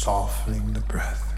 softening the breath.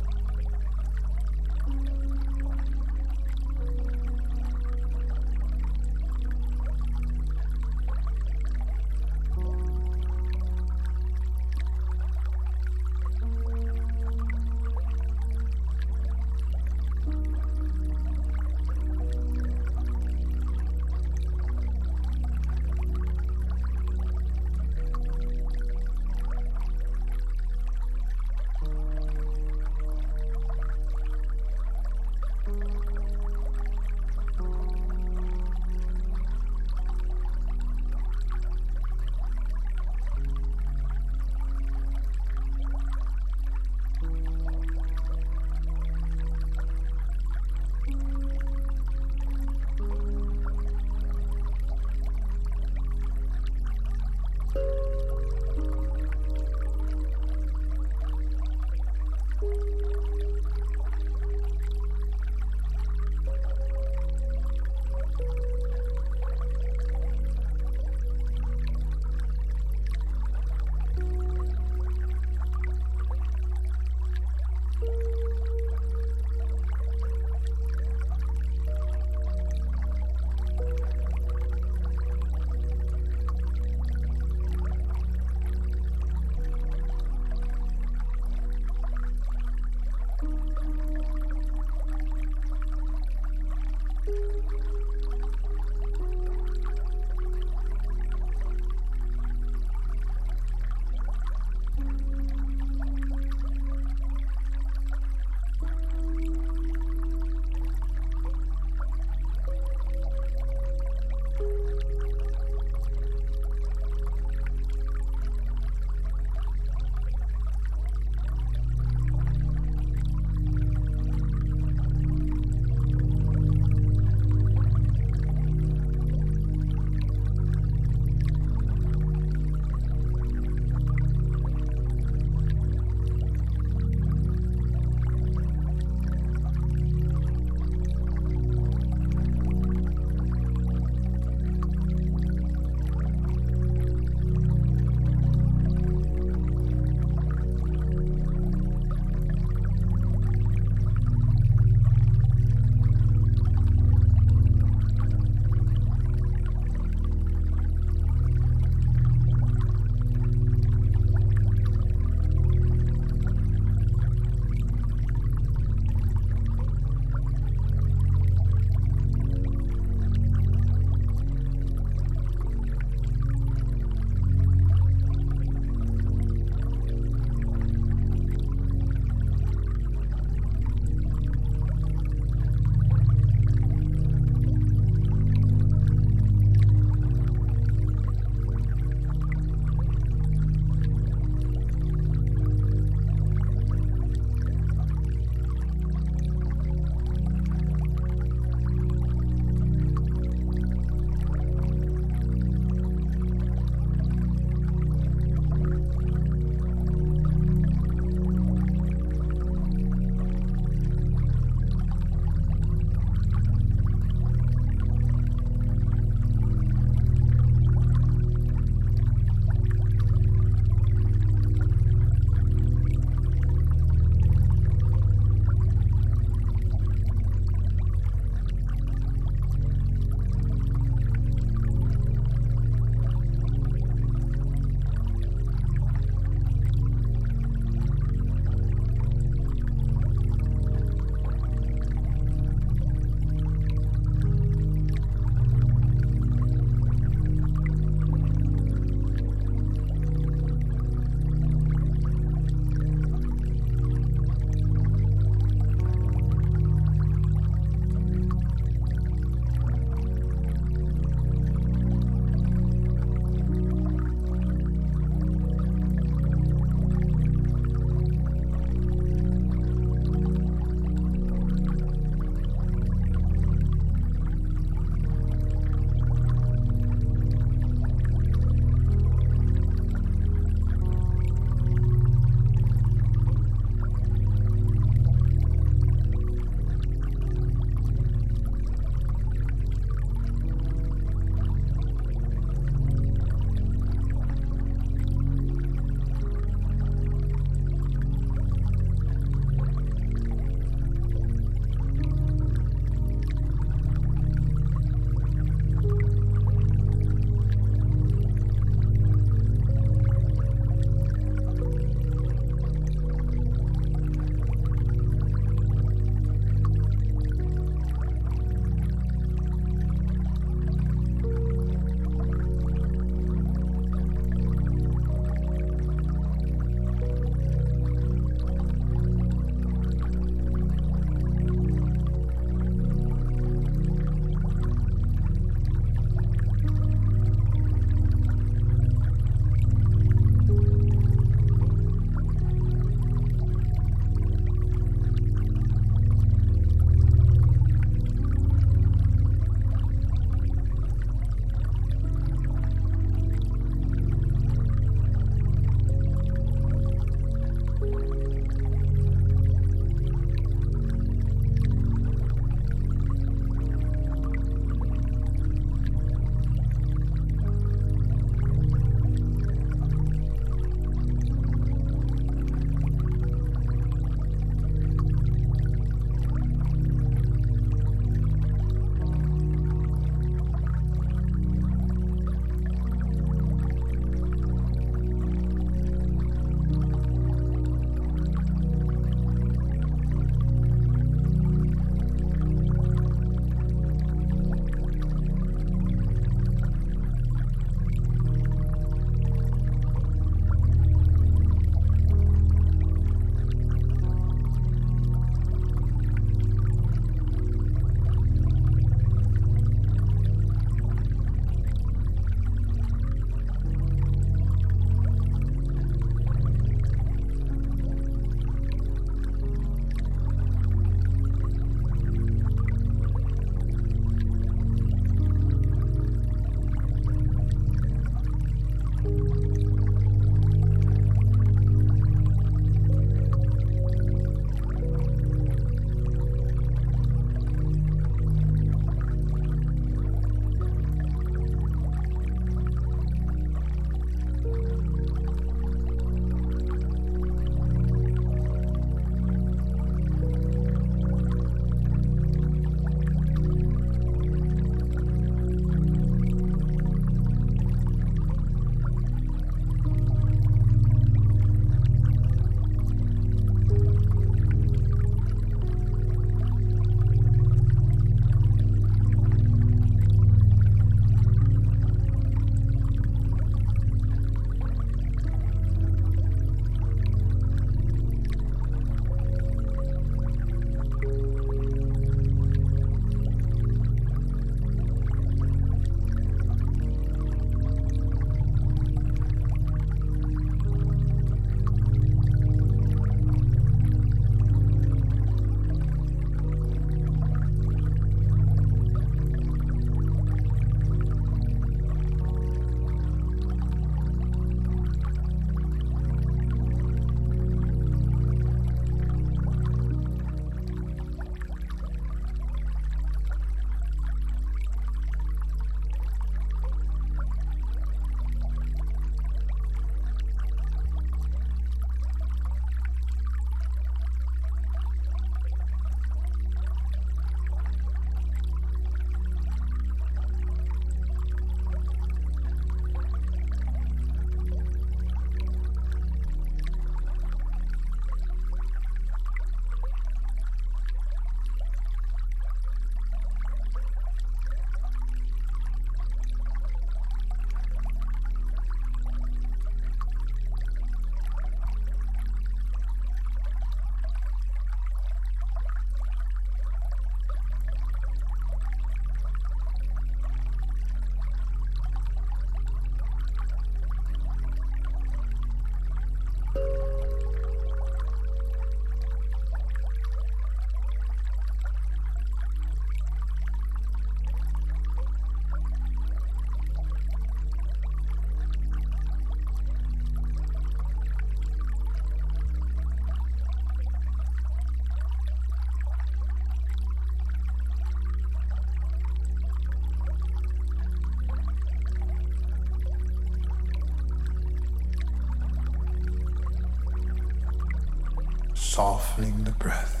Softening the breath.